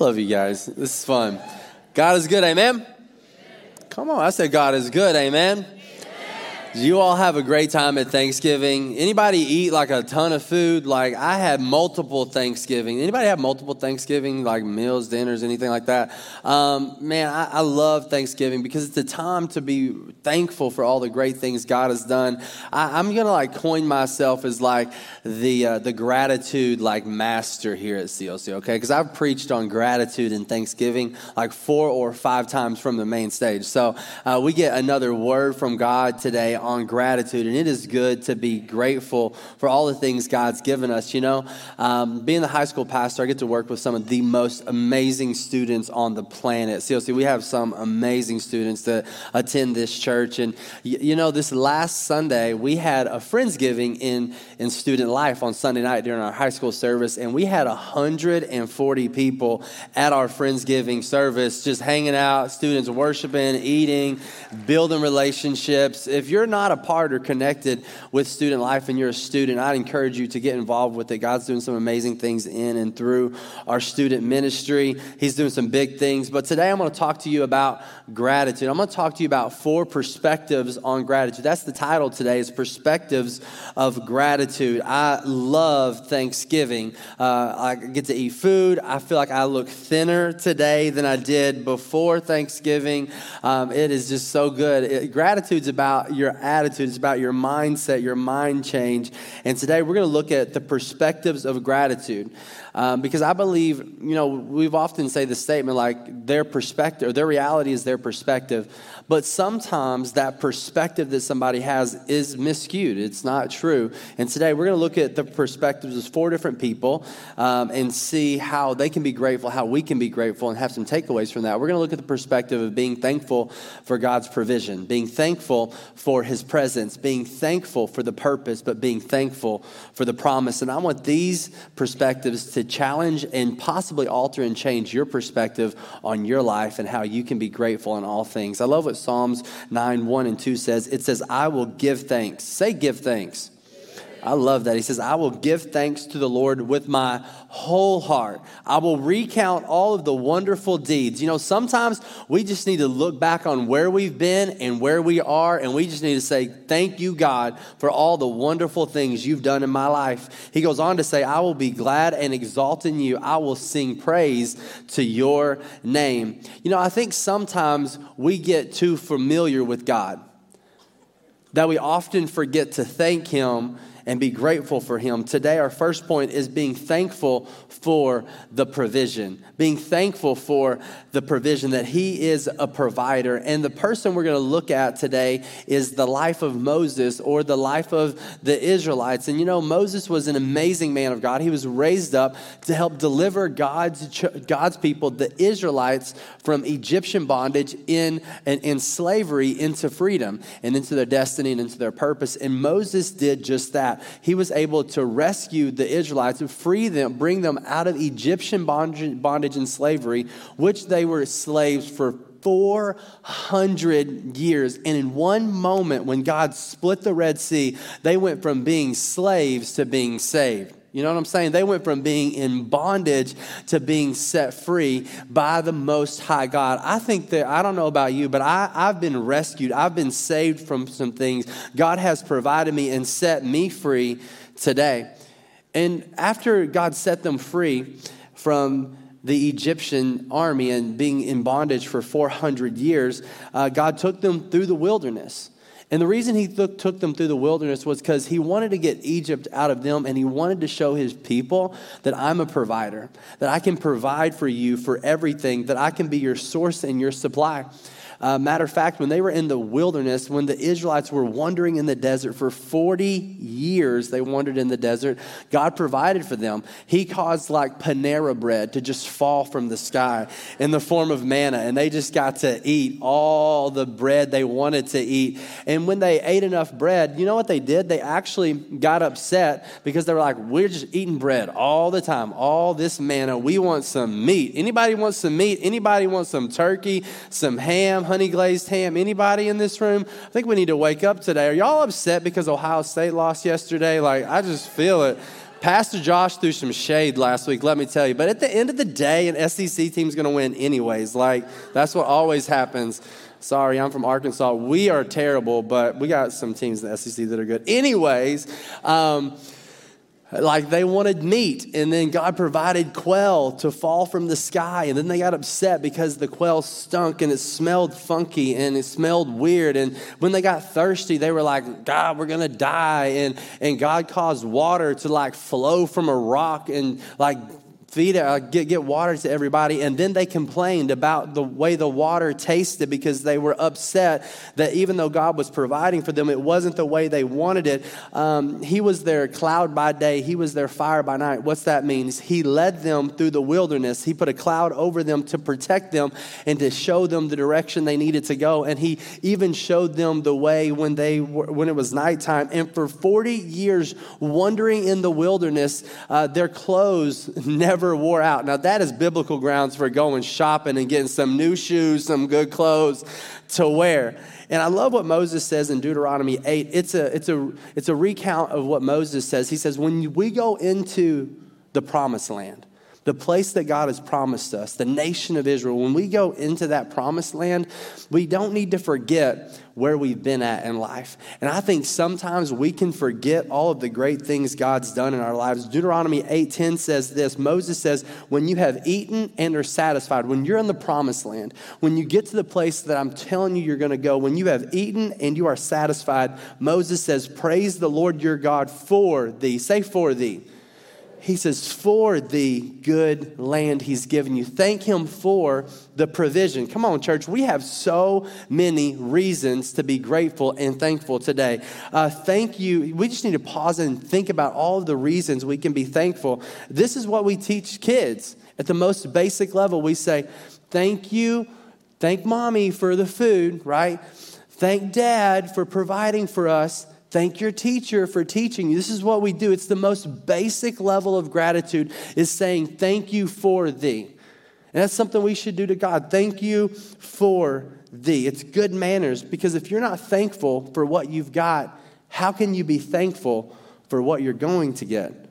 Love you guys. This is fun. God is good, amen? Come on, I said God is good, amen? You all have a great time at Thanksgiving? Anybody eat like a ton of food? Like I had multiple Thanksgiving. Anybody have multiple Thanksgiving, like meals, dinners, anything like that? Um, man, I, I, love Thanksgiving because it's a time to be thankful for all the great things God has done. I, am gonna like coin myself as like the uh, the gratitude like master here at CLC, okay? Because I've preached on gratitude and Thanksgiving like four or five times from the main stage. So uh, we get another word from God today on gratitude, and it is good to be grateful for all the things God's given us. You know, um, being the high school pastor, I get to work with some of the most amazing students on the planet. CLC, we have some amazing students that attend this church, and you know, this last Sunday we had a friendsgiving in in student life on Sunday night during our high school service, and we had 140 people at our friendsgiving service, just hanging out, students worshiping, eating, building relationships. If you're not a part or connected with student life and you're a student, I'd encourage you to get involved with it. God's doing some amazing things in and through our student ministry. He's doing some big things. But today I'm going to talk to you about gratitude. I'm going to talk to you about four perspectives on gratitude. That's the title today is perspectives of gratitude. I love Thanksgiving. Uh, I get to eat food. I feel like I look thinner today than I did before Thanksgiving. Um, it is just so good. It, gratitude's about your attitude, it's about your mindset, your mind change. And today we're going to look at the perspectives of gratitude. Um, because I believe, you know, we've often say the statement like their perspective, or their reality is their perspective. But sometimes that perspective that somebody has is miscued. It's not true. And today we're going to look at the perspectives of four different people um, and see how they can be grateful, how we can be grateful, and have some takeaways from that. We're going to look at the perspective of being thankful for God's provision, being thankful for His presence, being thankful for the purpose, but being thankful for the promise. And I want these perspectives to challenge and possibly alter and change your perspective on your life and how you can be grateful in all things. I love what Psalms 9 1 and 2 says. It says, I will give thanks. Say, give thanks. I love that. He says, I will give thanks to the Lord with my whole heart. I will recount all of the wonderful deeds. You know, sometimes we just need to look back on where we've been and where we are, and we just need to say, Thank you, God, for all the wonderful things you've done in my life. He goes on to say, I will be glad and exalt in you. I will sing praise to your name. You know, I think sometimes we get too familiar with God that we often forget to thank Him and be grateful for Him. Today, our first point is being thankful for the provision, being thankful for the provision that He is a provider. And the person we're going to look at today is the life of Moses or the life of the Israelites. And you know, Moses was an amazing man of God. He was raised up to help deliver God's, God's people, the Israelites, from Egyptian bondage in, and in slavery into freedom and into their destiny and into their purpose. And Moses did just that he was able to rescue the Israelites and free them, bring them out of Egyptian bondage and slavery, which they were slaves for 400 years. And in one moment, when God split the Red Sea, they went from being slaves to being saved. You know what I'm saying? They went from being in bondage to being set free by the Most High God. I think that, I don't know about you, but I, I've been rescued. I've been saved from some things. God has provided me and set me free today. And after God set them free from the Egyptian army and being in bondage for 400 years, uh, God took them through the wilderness. And the reason he took, took them through the wilderness was because he wanted to get Egypt out of them and he wanted to show his people that I'm a provider, that I can provide for you for everything, that I can be your source and your supply. Uh, matter of fact, when they were in the wilderness, when the Israelites were wandering in the desert for 40 years, they wandered in the desert, God provided for them. He caused like Panera bread to just fall from the sky in the form of manna, and they just got to eat all the bread they wanted to eat. And when they ate enough bread, you know what they did? They actually got upset because they were like, We're just eating bread all the time, all this manna. We want some meat. Anybody wants some meat? Anybody wants some turkey, some ham? Honey glazed ham. Anybody in this room? I think we need to wake up today. Are y'all upset because Ohio State lost yesterday? Like, I just feel it. Pastor Josh threw some shade last week, let me tell you. But at the end of the day, an SEC team's going to win anyways. Like, that's what always happens. Sorry, I'm from Arkansas. We are terrible, but we got some teams in the SEC that are good. Anyways, um, like they wanted meat, and then God provided quail to fall from the sky, and then they got upset because the quail stunk and it smelled funky and it smelled weird. And when they got thirsty, they were like, God, we're gonna die. And and God caused water to like flow from a rock and like feed uh, get, get water to everybody and then they complained about the way the water tasted because they were upset that even though god was providing for them it wasn't the way they wanted it. Um, he was their cloud by day. He was their fire by night. What's that means he led them through the wilderness. He put a cloud over them to protect them and to show them the direction they needed to go. And he even showed them the way when they were, when it was nighttime. And for 40 years wandering in the wilderness uh, their clothes never never wore out. Now, that is biblical grounds for going shopping and getting some new shoes, some good clothes to wear. And I love what Moses says in Deuteronomy 8. It's a, it's a, it's a recount of what Moses says. He says, When we go into the promised land, the place that God has promised us, the nation of Israel, when we go into that promised land, we don't need to forget where we've been at in life. And I think sometimes we can forget all of the great things God's done in our lives. Deuteronomy 8:10 says this. Moses says, "When you have eaten and are satisfied, when you're in the promised land, when you get to the place that I'm telling you you're going to go, when you have eaten and you are satisfied, Moses says, "Praise the Lord your God for thee." Say for thee he says, for the good land he's given you. Thank him for the provision. Come on, church. We have so many reasons to be grateful and thankful today. Uh, thank you. We just need to pause and think about all of the reasons we can be thankful. This is what we teach kids. At the most basic level, we say, thank you. Thank mommy for the food, right? Thank dad for providing for us. Thank your teacher for teaching you. This is what we do. It's the most basic level of gratitude is saying thank you for thee. And that's something we should do to God. Thank you for thee. It's good manners because if you're not thankful for what you've got, how can you be thankful for what you're going to get?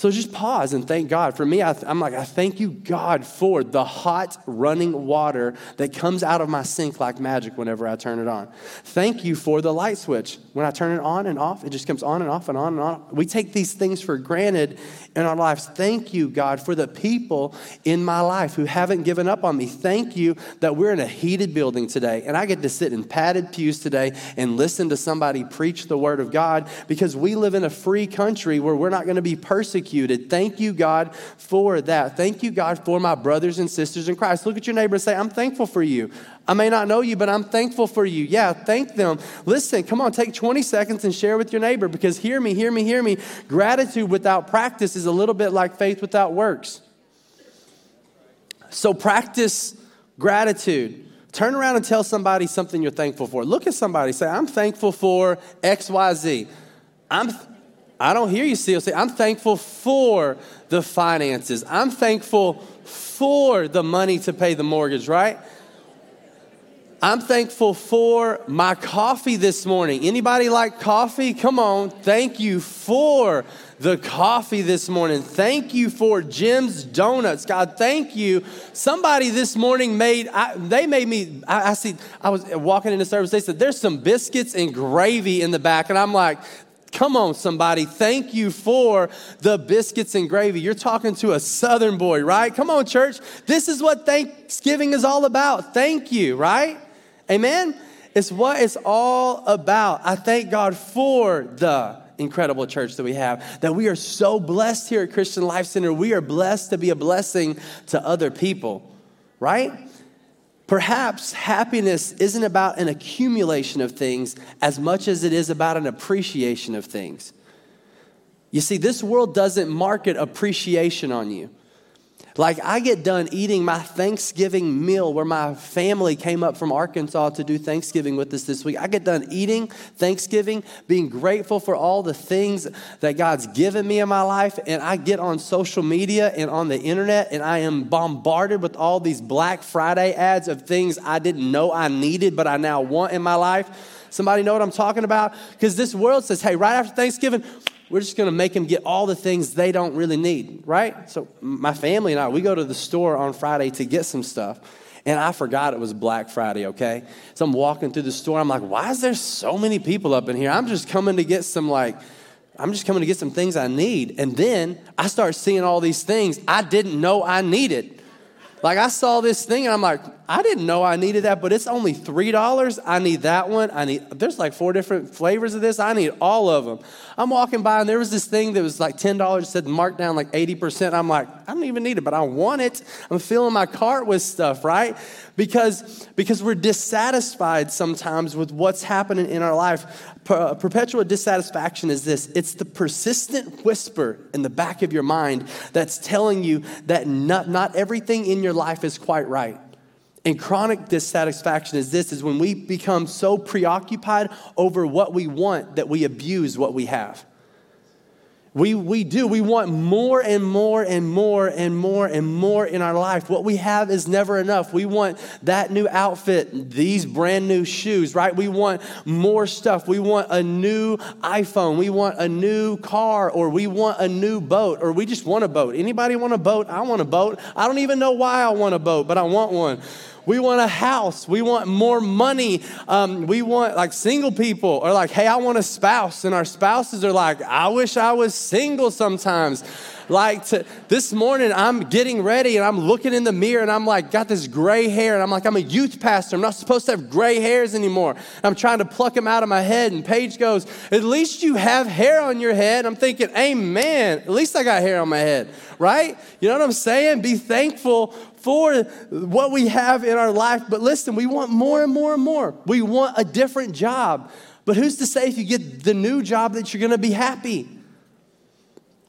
So just pause and thank God. For me, I am like, I thank you, God, for the hot running water that comes out of my sink like magic whenever I turn it on. Thank you for the light switch. When I turn it on and off, it just comes on and off and on and on. We take these things for granted in our lives. Thank you, God, for the people in my life who haven't given up on me. Thank you that we're in a heated building today and I get to sit in padded pews today and listen to somebody preach the word of God because we live in a free country where we're not going to be persecuted. Thank you, God, for that. Thank you, God, for my brothers and sisters in Christ. Look at your neighbor and say, I'm thankful for you. I may not know you, but I'm thankful for you. Yeah, thank them. Listen, come on, take 20 seconds and share with your neighbor because hear me, hear me, hear me. Gratitude without practice is a little bit like faith without works. So practice gratitude. Turn around and tell somebody something you're thankful for. Look at somebody, say, I'm thankful for XYZ. I'm I don't hear you still say, I'm thankful for the finances. I'm thankful for the money to pay the mortgage, right? I'm thankful for my coffee this morning. Anybody like coffee? Come on. Thank you for the coffee this morning. Thank you for Jim's Donuts. God, thank you. Somebody this morning made, I, they made me, I, I see, I was walking into service, they said, there's some biscuits and gravy in the back. And I'm like, Come on, somebody. Thank you for the biscuits and gravy. You're talking to a southern boy, right? Come on, church. This is what Thanksgiving is all about. Thank you, right? Amen? It's what it's all about. I thank God for the incredible church that we have, that we are so blessed here at Christian Life Center. We are blessed to be a blessing to other people, right? Perhaps happiness isn't about an accumulation of things as much as it is about an appreciation of things. You see, this world doesn't market appreciation on you. Like, I get done eating my Thanksgiving meal where my family came up from Arkansas to do Thanksgiving with us this week. I get done eating Thanksgiving, being grateful for all the things that God's given me in my life, and I get on social media and on the internet, and I am bombarded with all these Black Friday ads of things I didn't know I needed, but I now want in my life. Somebody know what I'm talking about? Because this world says, hey, right after Thanksgiving, we're just going to make them get all the things they don't really need, right? So my family and I, we go to the store on Friday to get some stuff. And I forgot it was Black Friday, okay? So I'm walking through the store. I'm like, why is there so many people up in here? I'm just coming to get some, like, I'm just coming to get some things I need. And then I start seeing all these things I didn't know I needed. Like I saw this thing and I'm like, I didn't know I needed that, but it's only $3. I need that one. I need, there's like four different flavors of this. I need all of them. I'm walking by and there was this thing that was like $10, said marked down like 80%. I'm like, I don't even need it, but I want it. I'm filling my cart with stuff, right? Because, because we're dissatisfied sometimes with what's happening in our life. Per, uh, perpetual dissatisfaction is this it's the persistent whisper in the back of your mind that's telling you that not, not everything in your life is quite right. And chronic dissatisfaction is this is when we become so preoccupied over what we want that we abuse what we have. We, we do. We want more and more and more and more and more in our life. What we have is never enough. We want that new outfit, these brand new shoes, right? We want more stuff. We want a new iPhone. We want a new car or we want a new boat or we just want a boat. Anybody want a boat? I want a boat. I don't even know why I want a boat, but I want one. We want a house. We want more money. Um, we want like single people are like, hey, I want a spouse. And our spouses are like, I wish I was single sometimes. Like to, this morning, I'm getting ready and I'm looking in the mirror and I'm like, got this gray hair. And I'm like, I'm a youth pastor. I'm not supposed to have gray hairs anymore. And I'm trying to pluck them out of my head. And Paige goes, At least you have hair on your head. I'm thinking, Amen. At least I got hair on my head, right? You know what I'm saying? Be thankful for what we have in our life. But listen, we want more and more and more. We want a different job. But who's to say if you get the new job that you're going to be happy?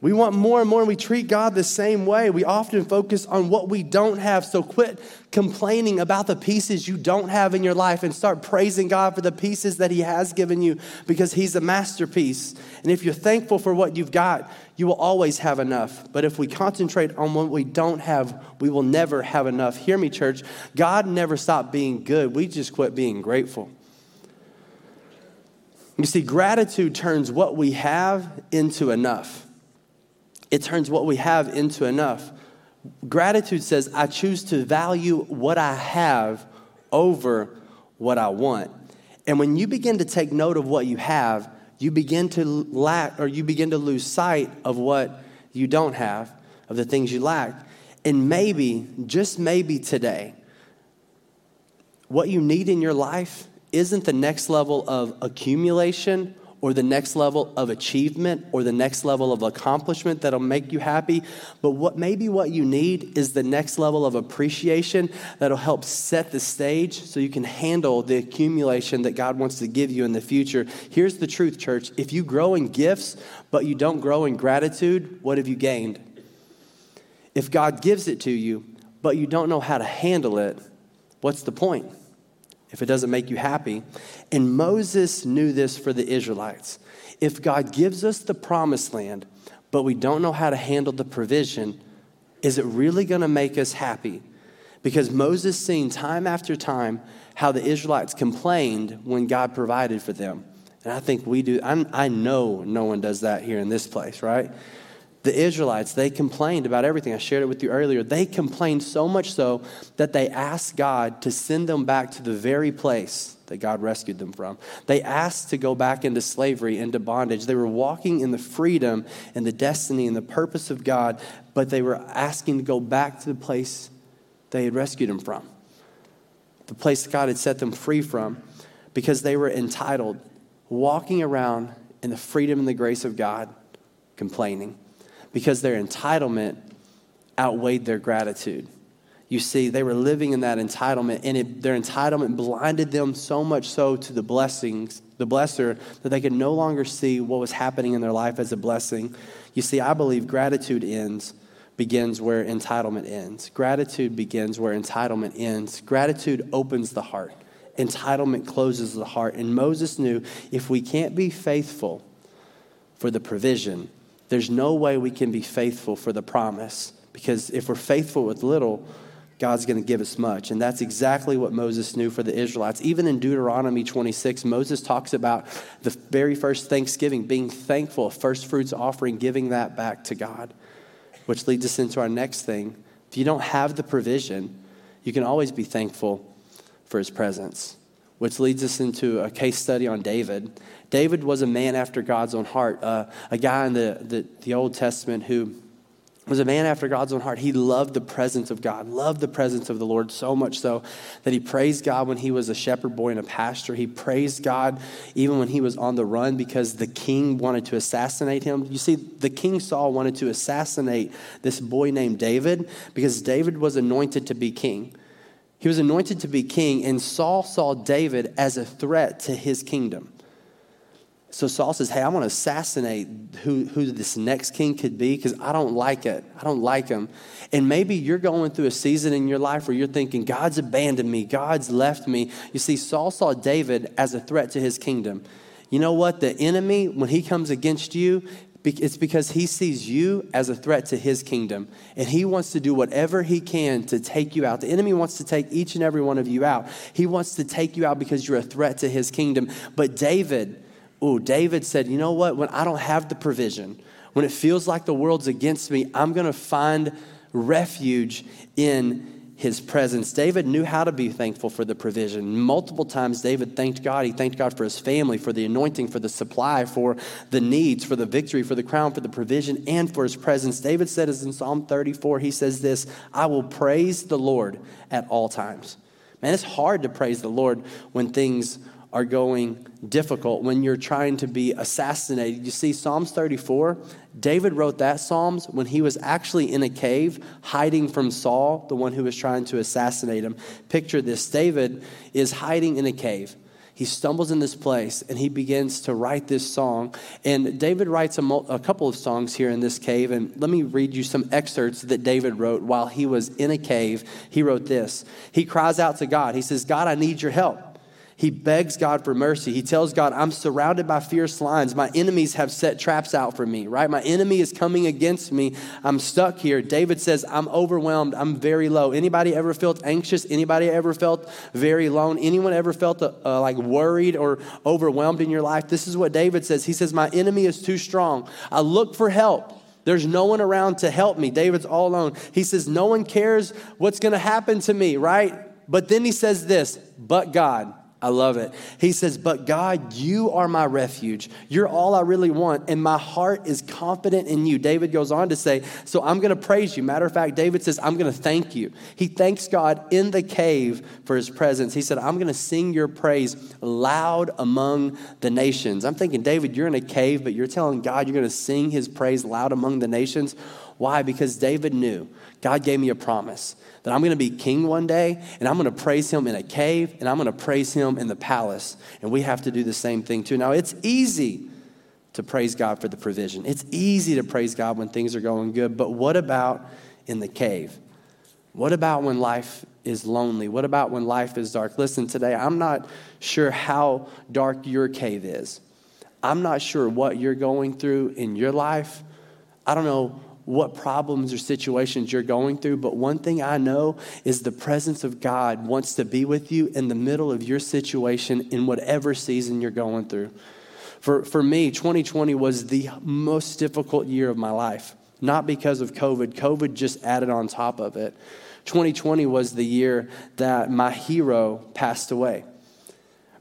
We want more and more, and we treat God the same way. We often focus on what we don't have. So quit complaining about the pieces you don't have in your life and start praising God for the pieces that He has given you because He's a masterpiece. And if you're thankful for what you've got, you will always have enough. But if we concentrate on what we don't have, we will never have enough. Hear me, church. God never stopped being good, we just quit being grateful. You see, gratitude turns what we have into enough it turns what we have into enough. Gratitude says, I choose to value what I have over what I want. And when you begin to take note of what you have, you begin to lack or you begin to lose sight of what you don't have, of the things you lack. And maybe, just maybe today, what you need in your life isn't the next level of accumulation or the next level of achievement or the next level of accomplishment that'll make you happy. But what maybe what you need is the next level of appreciation that'll help set the stage so you can handle the accumulation that God wants to give you in the future. Here's the truth, church. If you grow in gifts, but you don't grow in gratitude, what have you gained? If God gives it to you, but you don't know how to handle it, what's the point? If it doesn't make you happy. And Moses knew this for the Israelites. If God gives us the promised land, but we don't know how to handle the provision, is it really going to make us happy? Because Moses seen time after time how the Israelites complained when God provided for them. And I think we do. I'm, i know no one does that here in this place, right? The Israelites, they complained about everything. I shared it with you earlier. They complained so much so that they asked God to send them back to the very place that God rescued them from. They asked to go back into slavery, into bondage. They were walking in the freedom and the destiny and the purpose of God, but they were asking to go back to the place they had rescued them from, the place God had set them free from, because they were entitled, walking around in the freedom and the grace of God, complaining because their entitlement outweighed their gratitude. You see, they were living in that entitlement, and it, their entitlement blinded them so much so to the blessings, the blesser, that they could no longer see what was happening in their life as a blessing. You see, I believe gratitude ends, begins where entitlement ends. Gratitude begins where entitlement ends. Gratitude opens the heart, entitlement closes the heart. And Moses knew if we can't be faithful for the provision, there's no way we can be faithful for the promise because if we're faithful with little, God's going to give us much. And that's exactly what Moses knew for the Israelites. Even in Deuteronomy 26, Moses talks about the very first Thanksgiving, being thankful, first fruits offering, giving that back to God, which leads us into our next thing. If you don't have the provision, you can always be thankful for his presence, which leads us into a case study on David. David was a man after God's own heart, uh, a guy in the, the, the Old Testament who was a man after God's own heart. He loved the presence of God, loved the presence of the Lord so much so that he praised God when he was a shepherd boy in a pasture. He praised God even when he was on the run because the king wanted to assassinate him. You see, the king Saul wanted to assassinate this boy named David because David was anointed to be king. He was anointed to be king, and Saul saw David as a threat to his kingdom. So Saul says, Hey, I want to assassinate who, who this next king could be because I don't like it. I don't like him. And maybe you're going through a season in your life where you're thinking, God's abandoned me, God's left me. You see, Saul saw David as a threat to his kingdom. You know what? The enemy, when he comes against you, it's because he sees you as a threat to his kingdom. And he wants to do whatever he can to take you out. The enemy wants to take each and every one of you out. He wants to take you out because you're a threat to his kingdom. But David, oh, David said, you know what? When I don't have the provision, when it feels like the world's against me, I'm going to find refuge in his presence. David knew how to be thankful for the provision. Multiple times, David thanked God. He thanked God for his family, for the anointing, for the supply, for the needs, for the victory, for the crown, for the provision, and for his presence. David said, as in Psalm 34, he says this I will praise the Lord at all times. Man, it's hard to praise the Lord when things are going difficult, when you're trying to be assassinated. You see, Psalms 34, David wrote that Psalms when he was actually in a cave hiding from Saul, the one who was trying to assassinate him. Picture this David is hiding in a cave. He stumbles in this place and he begins to write this song. And David writes a, mo- a couple of songs here in this cave. And let me read you some excerpts that David wrote while he was in a cave. He wrote this He cries out to God. He says, God, I need your help. He begs God for mercy. He tells God, I'm surrounded by fierce lions. My enemies have set traps out for me, right? My enemy is coming against me. I'm stuck here. David says, I'm overwhelmed. I'm very low. Anybody ever felt anxious? Anybody ever felt very alone? Anyone ever felt uh, uh, like worried or overwhelmed in your life? This is what David says. He says, My enemy is too strong. I look for help. There's no one around to help me. David's all alone. He says, No one cares what's going to happen to me, right? But then he says this, but God. I love it. He says, But God, you are my refuge. You're all I really want, and my heart is confident in you. David goes on to say, So I'm going to praise you. Matter of fact, David says, I'm going to thank you. He thanks God in the cave for his presence. He said, I'm going to sing your praise loud among the nations. I'm thinking, David, you're in a cave, but you're telling God you're going to sing his praise loud among the nations. Why? Because David knew God gave me a promise that I'm going to be king one day and I'm going to praise him in a cave and I'm going to praise him in the palace. And we have to do the same thing too. Now, it's easy to praise God for the provision, it's easy to praise God when things are going good. But what about in the cave? What about when life is lonely? What about when life is dark? Listen, today, I'm not sure how dark your cave is. I'm not sure what you're going through in your life. I don't know what problems or situations you're going through, but one thing I know is the presence of God wants to be with you in the middle of your situation in whatever season you're going through. For, for me, 2020 was the most difficult year of my life, not because of COVID. COVID just added on top of it. 2020 was the year that my hero passed away.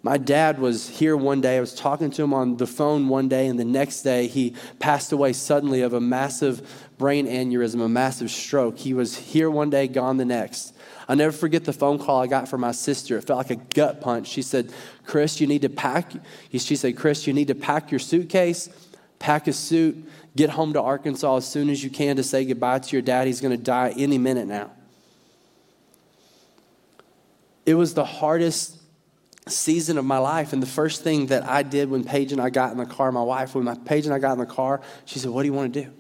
My dad was here one day. I was talking to him on the phone one day, and the next day he passed away suddenly of a massive brain aneurysm, a massive stroke. He was here one day, gone the next. I'll never forget the phone call I got from my sister. It felt like a gut punch. She said, Chris, you need to pack. She said, Chris, you need to pack your suitcase, pack a suit, get home to Arkansas as soon as you can to say goodbye to your dad. He's going to die any minute now. It was the hardest season of my life. And the first thing that I did when Paige and I got in the car, my wife, when my Paige and I got in the car, she said, What do you want to do?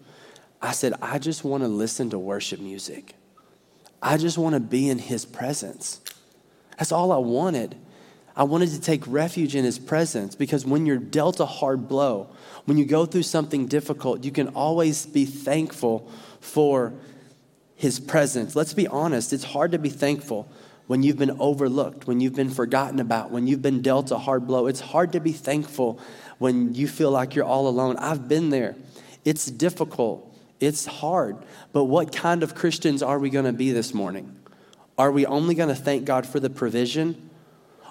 I said, I just want to listen to worship music. I just want to be in his presence. That's all I wanted. I wanted to take refuge in his presence because when you're dealt a hard blow, when you go through something difficult, you can always be thankful for his presence. Let's be honest, it's hard to be thankful when you've been overlooked, when you've been forgotten about, when you've been dealt a hard blow. It's hard to be thankful when you feel like you're all alone. I've been there. It's difficult, it's hard. But what kind of Christians are we going to be this morning? Are we only going to thank God for the provision?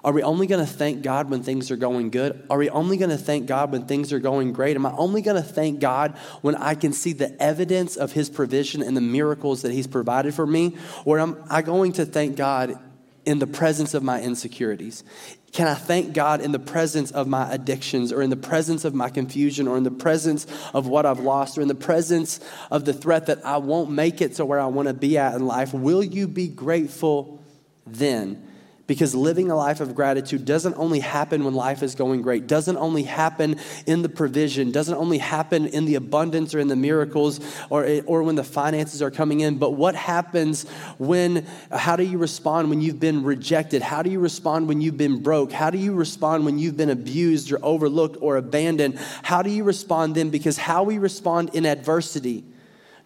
Are we only going to thank God when things are going good? Are we only going to thank God when things are going great? Am I only going to thank God when I can see the evidence of His provision and the miracles that He's provided for me? Or am I going to thank God in the presence of my insecurities? Can I thank God in the presence of my addictions or in the presence of my confusion or in the presence of what I've lost or in the presence of the threat that I won't make it to where I want to be at in life? Will you be grateful then? Because living a life of gratitude doesn't only happen when life is going great, doesn't only happen in the provision, doesn't only happen in the abundance or in the miracles or, or when the finances are coming in, but what happens when, how do you respond when you've been rejected? How do you respond when you've been broke? How do you respond when you've been abused or overlooked or abandoned? How do you respond then? Because how we respond in adversity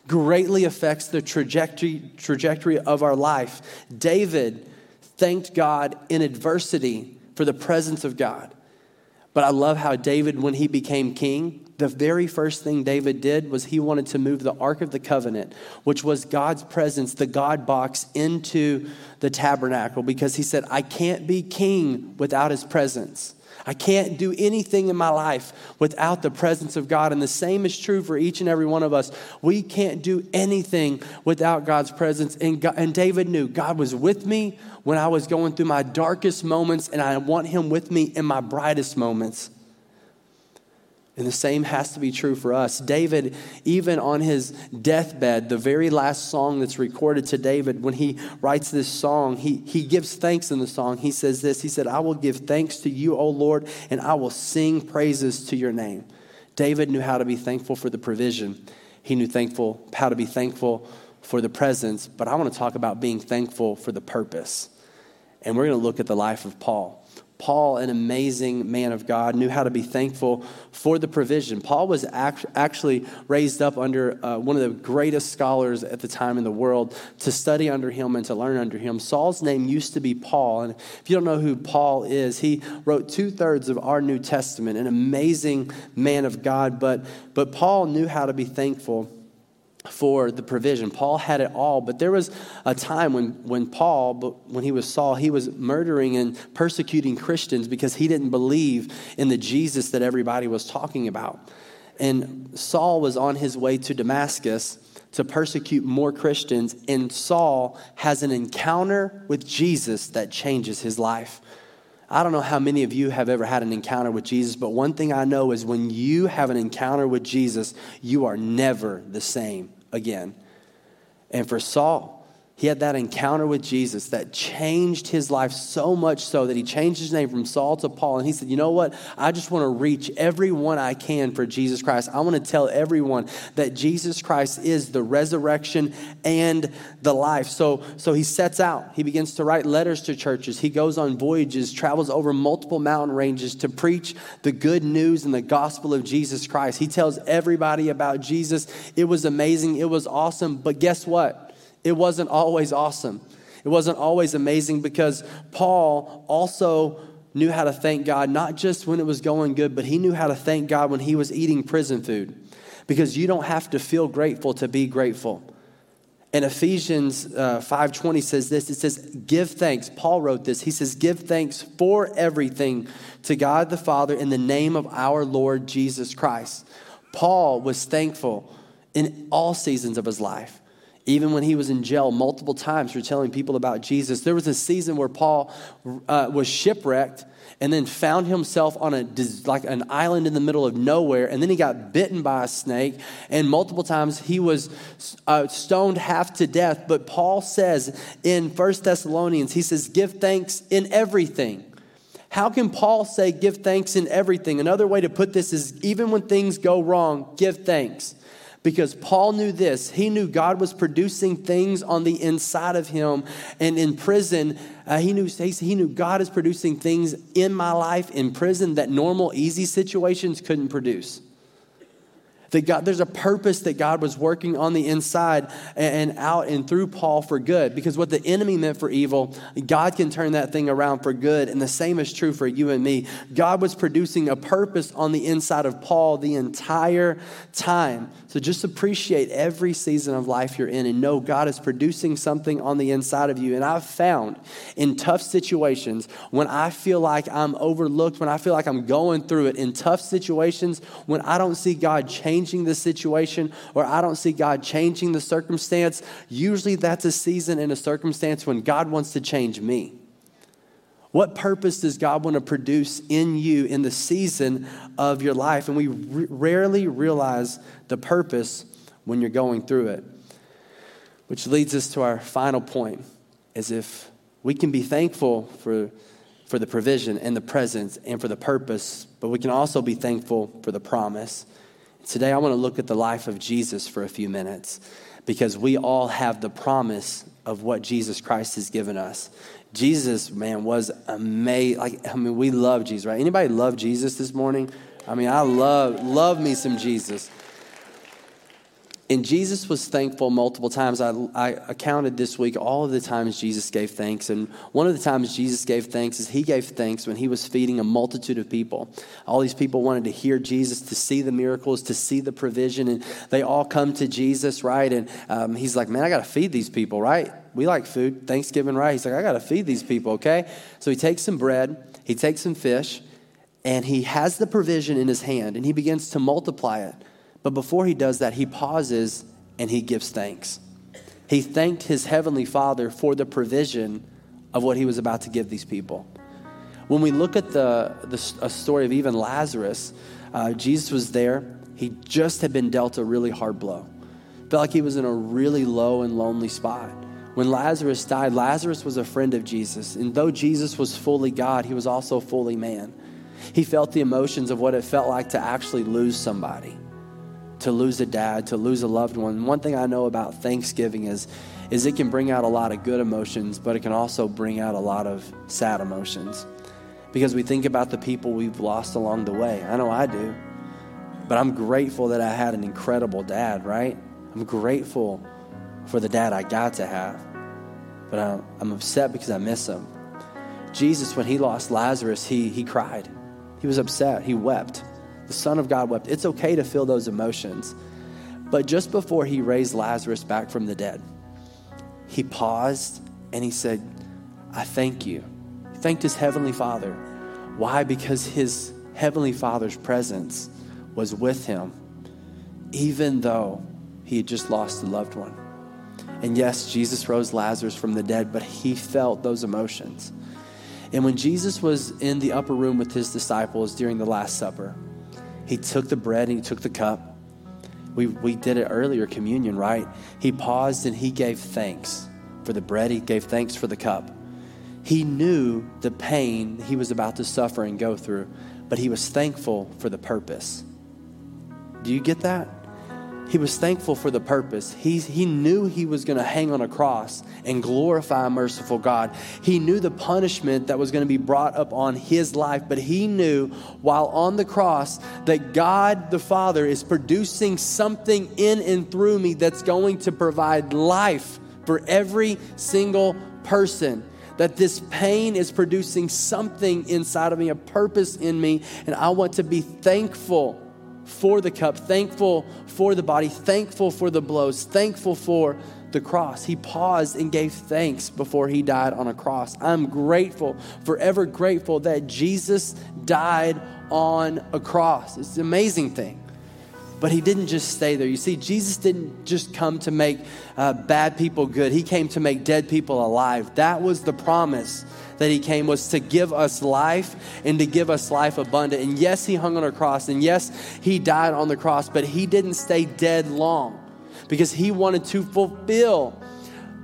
greatly affects the trajectory, trajectory of our life. David, thanked God in adversity for the presence of God. But I love how David, when he became king, the very first thing David did was he wanted to move the Ark of the Covenant, which was God's presence, the God box, into the tabernacle because he said, I can't be king without his presence. I can't do anything in my life without the presence of God. And the same is true for each and every one of us. We can't do anything without God's presence. And, God, and David knew God was with me when I was going through my darkest moments, and I want him with me in my brightest moments. And the same has to be true for us. David, even on his deathbed, the very last song that's recorded to David, when he writes this song, he, he gives thanks in the song. He says this He said, I will give thanks to you, O Lord, and I will sing praises to your name. David knew how to be thankful for the provision, he knew thankful how to be thankful for the presence, but I want to talk about being thankful for the purpose. And we're going to look at the life of Paul. Paul, an amazing man of God, knew how to be thankful for the provision. Paul was act- actually raised up under uh, one of the greatest scholars at the time in the world to study under him and to learn under him. Saul's name used to be Paul. And if you don't know who Paul is, he wrote two thirds of our New Testament, an amazing man of God. But, but Paul knew how to be thankful for the provision. Paul had it all, but there was a time when, when Paul, when he was Saul, he was murdering and persecuting Christians because he didn't believe in the Jesus that everybody was talking about. And Saul was on his way to Damascus to persecute more Christians, and Saul has an encounter with Jesus that changes his life. I don't know how many of you have ever had an encounter with Jesus, but one thing I know is when you have an encounter with Jesus, you are never the same again. And for Saul, he had that encounter with Jesus that changed his life so much so that he changed his name from Saul to Paul. And he said, You know what? I just want to reach everyone I can for Jesus Christ. I want to tell everyone that Jesus Christ is the resurrection and the life. So, so he sets out. He begins to write letters to churches. He goes on voyages, travels over multiple mountain ranges to preach the good news and the gospel of Jesus Christ. He tells everybody about Jesus. It was amazing. It was awesome. But guess what? It wasn't always awesome. It wasn't always amazing because Paul also knew how to thank God, not just when it was going good, but he knew how to thank God when he was eating prison food. Because you don't have to feel grateful to be grateful. And Ephesians uh, 5.20 says this, it says, give thanks. Paul wrote this. He says, give thanks for everything to God the Father in the name of our Lord Jesus Christ. Paul was thankful in all seasons of his life even when he was in jail multiple times for telling people about Jesus. There was a season where Paul uh, was shipwrecked and then found himself on a like an island in the middle of nowhere and then he got bitten by a snake and multiple times he was uh, stoned half to death. But paul says in First thessalonians he says give thanks in everything. How can paul say give thanks in everything another way to put this is even when things go wrong give thanks because Paul knew this. He knew God was producing things on the inside of him. And in prison, uh, he, knew, he knew God is producing things in my life in prison that normal, easy situations couldn't produce. That God, there's a purpose that God was working on the inside and out and through Paul for good. Because what the enemy meant for evil, God can turn that thing around for good. And the same is true for you and me. God was producing a purpose on the inside of Paul the entire time. So just appreciate every season of life you're in and know God is producing something on the inside of you. And I've found in tough situations, when I feel like I'm overlooked, when I feel like I'm going through it, in tough situations, when I don't see God changing the situation or I don't see God changing the circumstance, usually that's a season and a circumstance when God wants to change me. What purpose does God want to produce in you in the season of your life? And we r- rarely realize the purpose when you're going through it. Which leads us to our final point is if we can be thankful for, for the provision and the presence and for the purpose, but we can also be thankful for the promise. Today I want to look at the life of Jesus for a few minutes because we all have the promise of what Jesus Christ has given us. Jesus, man, was amazing. Like, I mean, we love Jesus, right? Anybody love Jesus this morning? I mean, I love, love me some Jesus. And Jesus was thankful multiple times. I, I counted this week all of the times Jesus gave thanks. And one of the times Jesus gave thanks is he gave thanks when he was feeding a multitude of people. All these people wanted to hear Jesus, to see the miracles, to see the provision. And they all come to Jesus, right? And um, he's like, man, I got to feed these people, right? We like food. Thanksgiving, right? He's like, I got to feed these people, okay? So he takes some bread, he takes some fish, and he has the provision in his hand, and he begins to multiply it. But before he does that, he pauses and he gives thanks. He thanked his heavenly Father for the provision of what he was about to give these people. When we look at the, the story of even Lazarus, uh, Jesus was there. He just had been dealt a really hard blow. Felt like he was in a really low and lonely spot. When Lazarus died, Lazarus was a friend of Jesus. And though Jesus was fully God, he was also fully man. He felt the emotions of what it felt like to actually lose somebody to lose a dad, to lose a loved one. One thing I know about Thanksgiving is, is it can bring out a lot of good emotions, but it can also bring out a lot of sad emotions. Because we think about the people we've lost along the way. I know I do. But I'm grateful that I had an incredible dad, right? I'm grateful for the dad I got to have. But I'm, I'm upset because I miss him. Jesus, when he lost Lazarus, he, he cried. He was upset. He wept. The Son of God wept. It's okay to feel those emotions. But just before he raised Lazarus back from the dead, he paused and he said, I thank you. He thanked his heavenly Father. Why? Because his heavenly Father's presence was with him, even though he had just lost a loved one. And yes, Jesus rose Lazarus from the dead, but he felt those emotions. And when Jesus was in the upper room with his disciples during the Last Supper, he took the bread and he took the cup. We, we did it earlier, communion, right? He paused and he gave thanks for the bread, he gave thanks for the cup. He knew the pain he was about to suffer and go through, but he was thankful for the purpose. Do you get that? He was thankful for the purpose. He, he knew he was going to hang on a cross and glorify a merciful God. He knew the punishment that was going to be brought up on his life, but he knew while on the cross that God the Father is producing something in and through me that's going to provide life for every single person that this pain is producing something inside of me, a purpose in me, and I want to be thankful for the cup, thankful for the body, thankful for the blows, thankful for the cross. He paused and gave thanks before he died on a cross. I'm grateful, forever grateful that Jesus died on a cross. It's an amazing thing. But he didn't just stay there. You see, Jesus didn't just come to make uh, bad people good, he came to make dead people alive. That was the promise that he came was to give us life and to give us life abundant. And yes, he hung on a cross, and yes, he died on the cross, but he didn't stay dead long because he wanted to fulfill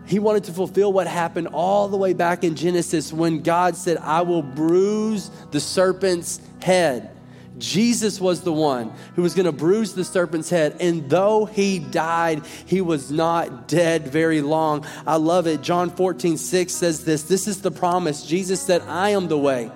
he wanted to fulfill what happened all the way back in Genesis when God said, I will bruise the serpent's head. Jesus was the one who was going to bruise the serpent's head. And though he died, he was not dead very long. I love it. John 14, 6 says this This is the promise. Jesus said, I am the way,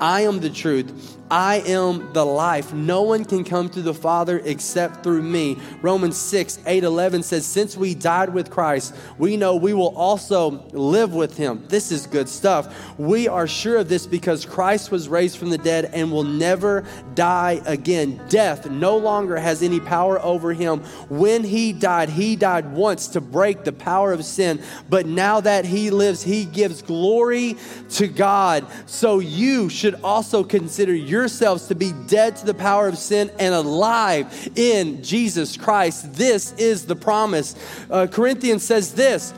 I am the truth, I am the life. No one can come to the Father except through me. Romans 6, 8, 11 says, Since we died with Christ, we know we will also live with him. This is good stuff. We are sure of this because Christ was raised from the dead and will never die again. Death no longer has any power over him. When he died, he died once to break the power of sin. But now that he lives, he gives glory to God. So you should also consider your yourselves to be dead to the power of sin and alive in Jesus Christ. This is the promise. Uh, Corinthians says this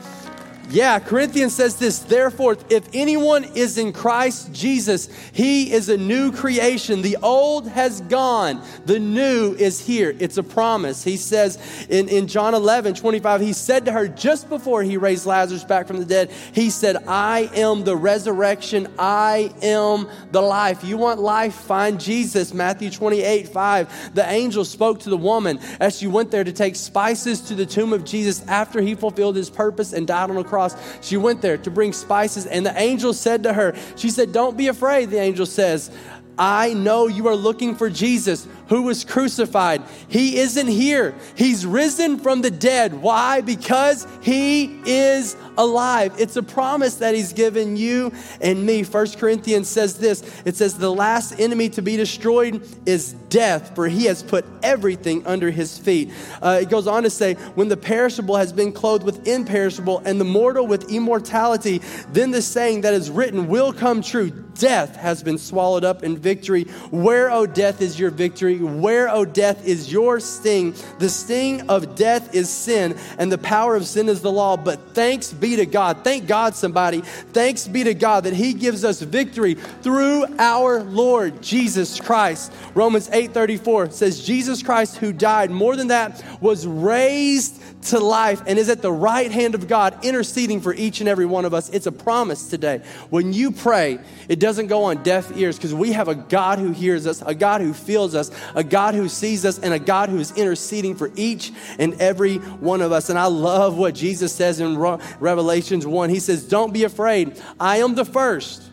yeah, Corinthians says this, therefore, if anyone is in Christ Jesus, he is a new creation. The old has gone, the new is here. It's a promise. He says in, in John 11, 25, he said to her just before he raised Lazarus back from the dead, he said, I am the resurrection, I am the life. You want life? Find Jesus. Matthew 28, 5. The angel spoke to the woman as she went there to take spices to the tomb of Jesus after he fulfilled his purpose and died on the cross cross. She went there to bring spices, and the angel said to her, She said, Don't be afraid, the angel says. I know you are looking for Jesus who was crucified. He isn't here. He's risen from the dead. Why? Because he is alive. It's a promise that he's given you and me. First Corinthians says this it says, The last enemy to be destroyed is death, for he has put everything under his feet. Uh, it goes on to say, When the perishable has been clothed with imperishable and the mortal with immortality, then the saying that is written will come true death has been swallowed up in victory. Where, O oh, death, is your victory? Where, O death, is your sting? The sting of death is sin, and the power of sin is the law. But thanks be to God. Thank God, somebody. Thanks be to God that He gives us victory through our Lord Jesus Christ. Romans 8 34 says, Jesus Christ, who died, more than that, was raised to life and is at the right hand of God, interceding for each and every one of us. It's a promise today. When you pray, it doesn't go on deaf ears because we have a God who hears us, a God who feels us, a God who sees us, and a God who is interceding for each and every one of us. And I love what Jesus says in Revelations 1. He says, Don't be afraid. I am the first,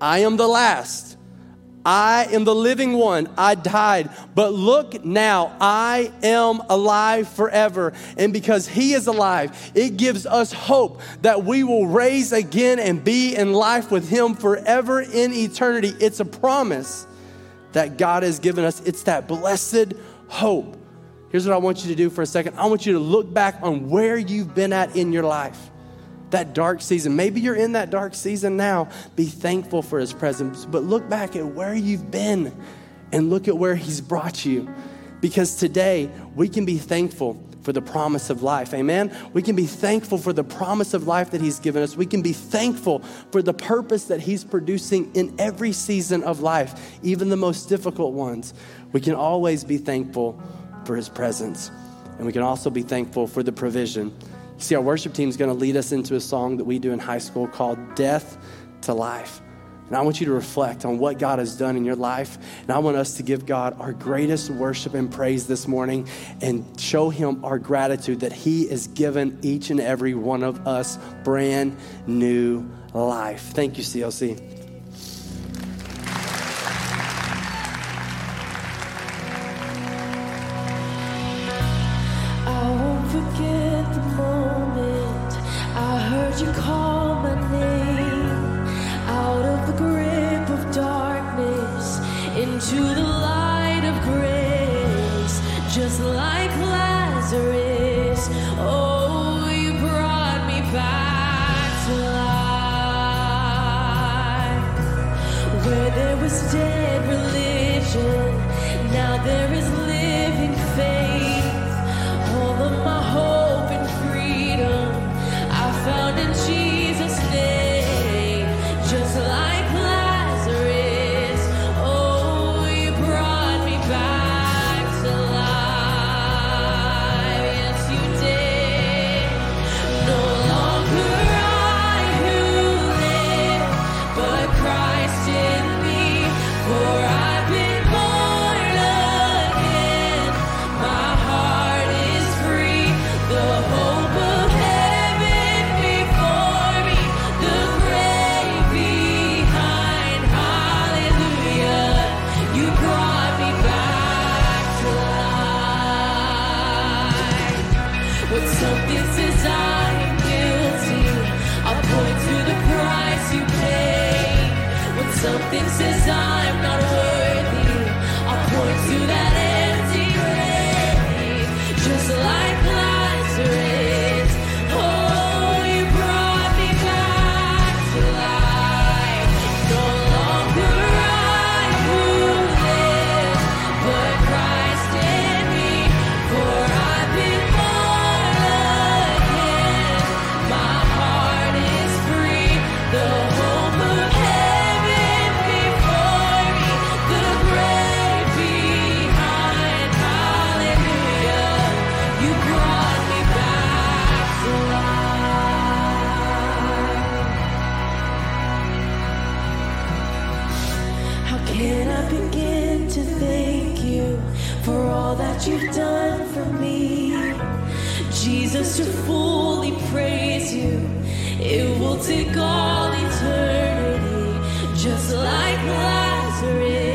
I am the last. I am the living one. I died. But look now, I am alive forever. And because He is alive, it gives us hope that we will raise again and be in life with Him forever in eternity. It's a promise that God has given us, it's that blessed hope. Here's what I want you to do for a second I want you to look back on where you've been at in your life that dark season. Maybe you're in that dark season now. Be thankful for his presence, but look back at where you've been and look at where he's brought you. Because today we can be thankful for the promise of life. Amen. We can be thankful for the promise of life that he's given us. We can be thankful for the purpose that he's producing in every season of life, even the most difficult ones. We can always be thankful for his presence. And we can also be thankful for the provision See, our worship team is going to lead us into a song that we do in high school called Death to Life. And I want you to reflect on what God has done in your life. And I want us to give God our greatest worship and praise this morning and show Him our gratitude that He has given each and every one of us brand new life. Thank you, CLC. Can I begin to thank you for all that you've done for me? Jesus, to fully praise you, it will take all eternity, just like Lazarus.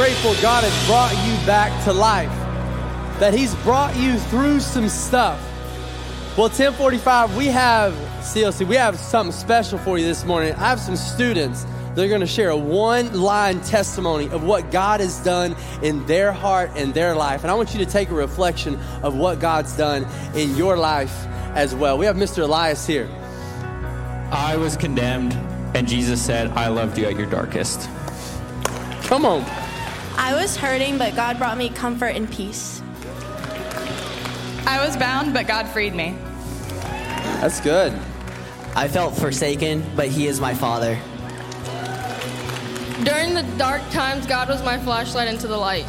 Grateful God has brought you back to life? That He's brought you through some stuff. Well, 1045, we have, CLC, we have something special for you this morning. I have some students that are going to share a one line testimony of what God has done in their heart and their life. And I want you to take a reflection of what God's done in your life as well. We have Mr. Elias here. I was condemned, and Jesus said, I loved you at your darkest. Come on. I was hurting, but God brought me comfort and peace. I was bound, but God freed me. That's good. I felt forsaken, but He is my Father. During the dark times, God was my flashlight into the light.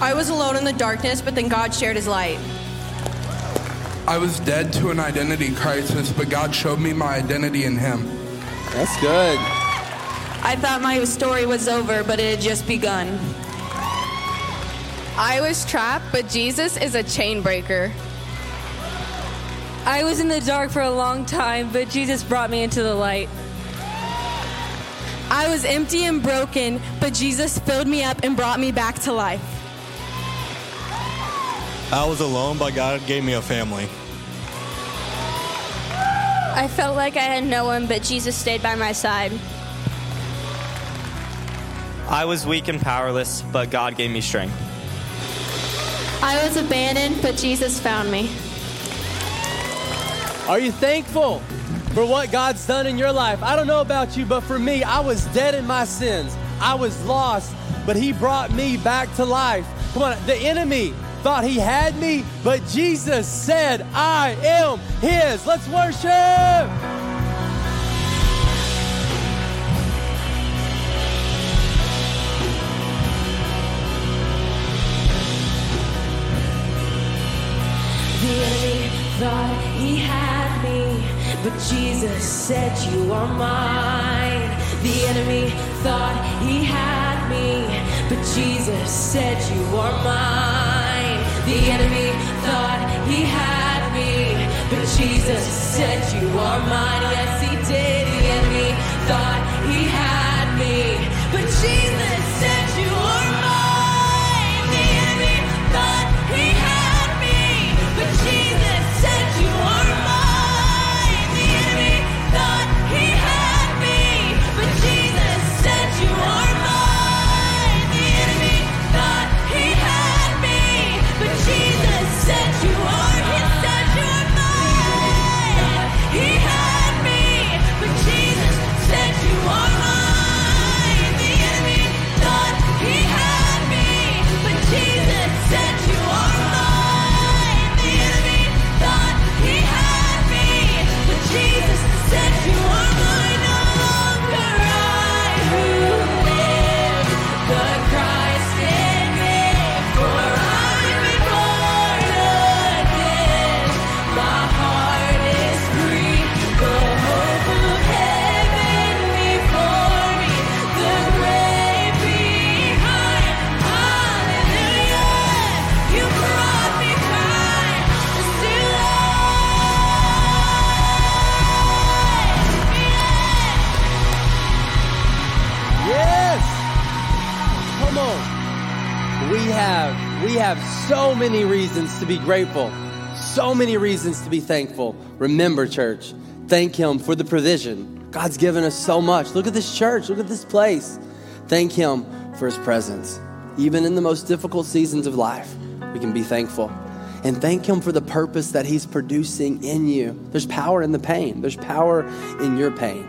I was alone in the darkness, but then God shared his light. I was dead to an identity crisis, but God showed me my identity in Him. That's good. I thought my story was over, but it had just begun. I was trapped, but Jesus is a chain breaker. I was in the dark for a long time, but Jesus brought me into the light. I was empty and broken, but Jesus filled me up and brought me back to life. I was alone, but God gave me a family. I felt like I had no one, but Jesus stayed by my side. I was weak and powerless, but God gave me strength. I was abandoned, but Jesus found me. Are you thankful for what God's done in your life? I don't know about you, but for me, I was dead in my sins. I was lost, but He brought me back to life. Come on, the enemy thought he had me, but Jesus said, I am His. Let's worship. Thought he had me, but Jesus said, You are mine. The enemy thought he had me, but Jesus said, You are mine. The enemy thought he had me, but Jesus said you are mine. Yes, he did. The enemy thought so many reasons to be grateful. So many reasons to be thankful. Remember, church, thank him for the provision. God's given us so much. Look at this church. Look at this place. Thank him for his presence. Even in the most difficult seasons of life, we can be thankful. And thank him for the purpose that he's producing in you. There's power in the pain. There's power in your pain.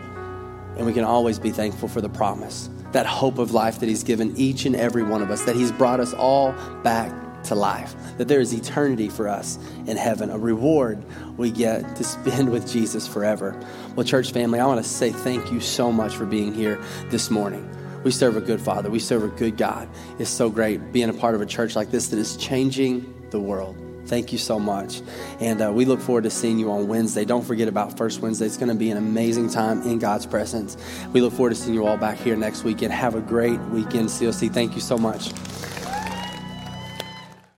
And we can always be thankful for the promise, that hope of life that He's given each and every one of us, that He's brought us all back to life, that there is eternity for us in heaven, a reward we get to spend with Jesus forever. Well, church family, I want to say thank you so much for being here this morning. We serve a good Father, we serve a good God. It's so great being a part of a church like this that is changing the world. Thank you so much. And uh, we look forward to seeing you on Wednesday. Don't forget about First Wednesday. It's going to be an amazing time in God's presence. We look forward to seeing you all back here next weekend. Have a great weekend, CLC. Thank you so much.